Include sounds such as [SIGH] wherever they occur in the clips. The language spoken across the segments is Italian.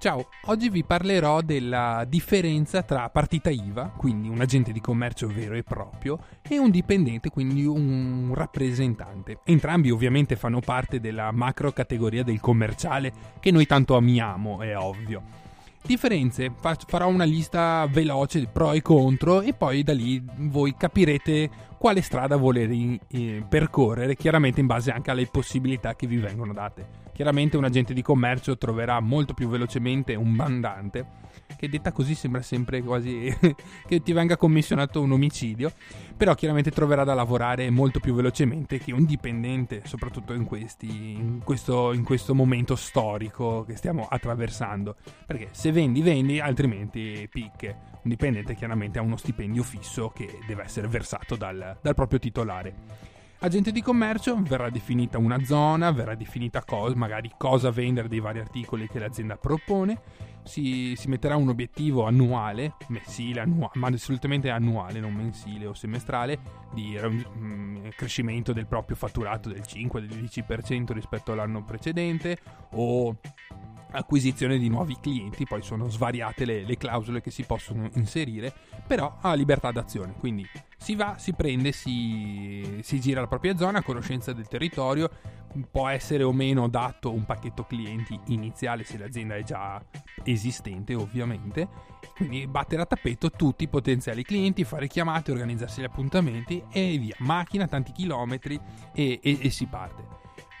Ciao, oggi vi parlerò della differenza tra partita IVA, quindi un agente di commercio vero e proprio, e un dipendente, quindi un rappresentante. Entrambi ovviamente fanno parte della macro categoria del commerciale che noi tanto amiamo, è ovvio. Differenze, farò una lista veloce di pro e contro e poi da lì voi capirete quale strada voler eh, percorrere, chiaramente in base anche alle possibilità che vi vengono date. Chiaramente un agente di commercio troverà molto più velocemente un mandante, che detta così sembra sempre quasi [LAUGHS] che ti venga commissionato un omicidio, però chiaramente troverà da lavorare molto più velocemente che un dipendente, soprattutto in, questi, in, questo, in questo momento storico che stiamo attraversando. Perché se vendi, vendi, altrimenti picche. Un dipendente chiaramente ha uno stipendio fisso che deve essere versato dal, dal proprio titolare. Agente di commercio verrà definita una zona, verrà definita cosa, magari cosa vendere dei vari articoli che l'azienda propone, si, si metterà un obiettivo annuale, mensile, annuale, ma assolutamente annuale, non mensile o semestrale, di um, crescimento del proprio fatturato del 5-10% rispetto all'anno precedente o acquisizione di nuovi clienti, poi sono svariate le, le, clausole che si possono inserire, però ha libertà d'azione, quindi si va, si prende, si, si gira la propria zona conoscenza del territorio, può essere o meno dato un pacchetto clienti iniziale se l'azienda è già esistente ovviamente, quindi battere a tappeto tutti i potenziali clienti, fare chiamate, organizzarsi gli appuntamenti e via, macchina, tanti chilometri e, e, e si parte.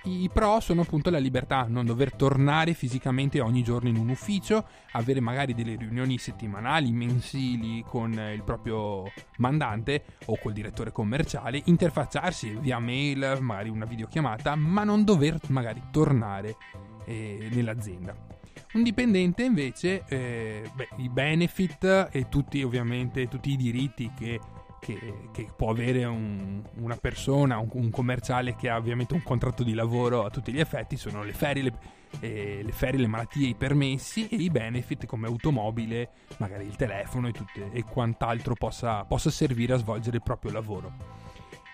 I pro sono appunto la libertà, non dover tornare fisicamente ogni giorno in un ufficio, avere magari delle riunioni settimanali, mensili con il proprio mandante o col direttore commerciale, interfacciarsi via mail, magari una videochiamata, ma non dover magari tornare eh, nell'azienda. Un dipendente invece, eh, beh, i benefit e tutti ovviamente tutti i diritti che che, che può avere un, una persona, un, un, commerciale che ha ovviamente un contratto di lavoro a tutti gli effetti, sono le ferie, le, eh, le, ferie, le malattie, i permessi e i benefit come automobile, magari il telefono e, tutte, e quant'altro possa, possa servire a svolgere il proprio lavoro.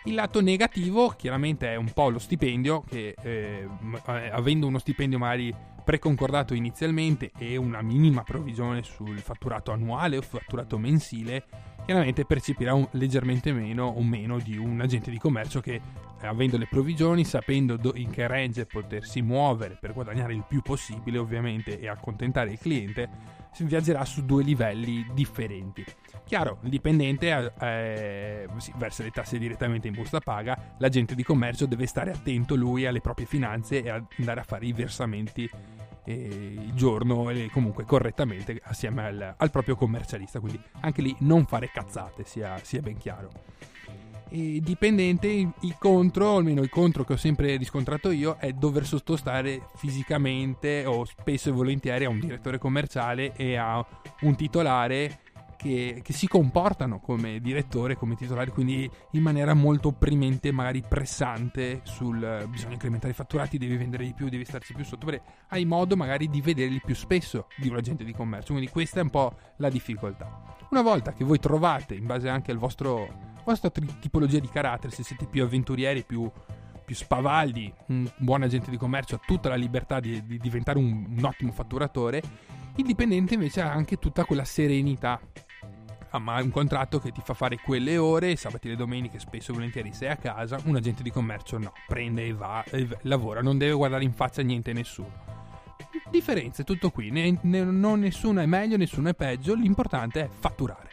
Il lato negativo chiaramente è un po' lo stipendio, che eh, avendo uno stipendio magari preconcordato inizialmente e una minima provvigione sul fatturato annuale o fatturato mensile, chiaramente percepirà un, leggermente meno o meno di un agente di commercio che eh, avendo le provvigioni, sapendo do, in che range potersi muovere per guadagnare il più possibile ovviamente e accontentare il cliente, si viaggerà su due livelli differenti. Chiaro, il dipendente eh, sì, versa le tasse direttamente in busta paga, l'agente di commercio deve stare attento lui alle proprie finanze e andare a fare i versamenti il giorno e comunque correttamente assieme al, al, proprio commercialista. Quindi anche lì non fare cazzate, sia, sia ben chiaro. E dipendente, il contro, almeno il contro che ho sempre riscontrato io, è dover sottostare fisicamente o spesso e volentieri a un direttore commerciale e a un titolare che, che, si comportano come direttore, come titolare, quindi in maniera molto opprimente, magari pressante sul bisogna incrementare i fatturati, devi vendere di più, devi starci più sotto, hai modo magari di vederli più spesso di un agente di commercio, quindi questa è un po' la difficoltà. Una volta che voi trovate, in base anche al vostro, vostra tipologia di carattere, se siete più avventurieri, più più spavaldi, un buon agente di commercio ha tutta la libertà di, di diventare un, un, ottimo fatturatore, il dipendente invece ha anche tutta quella serenità Ah, ma un contratto che ti fa fare quelle ore, sabati e domeniche spesso e volentieri sei a casa, un agente di commercio no, prende e va, e lavora, non deve guardare in faccia niente a nessuno. Differenze, tutto qui, ne, ne, nessuno è meglio, nessuno è peggio, l'importante è fatturare.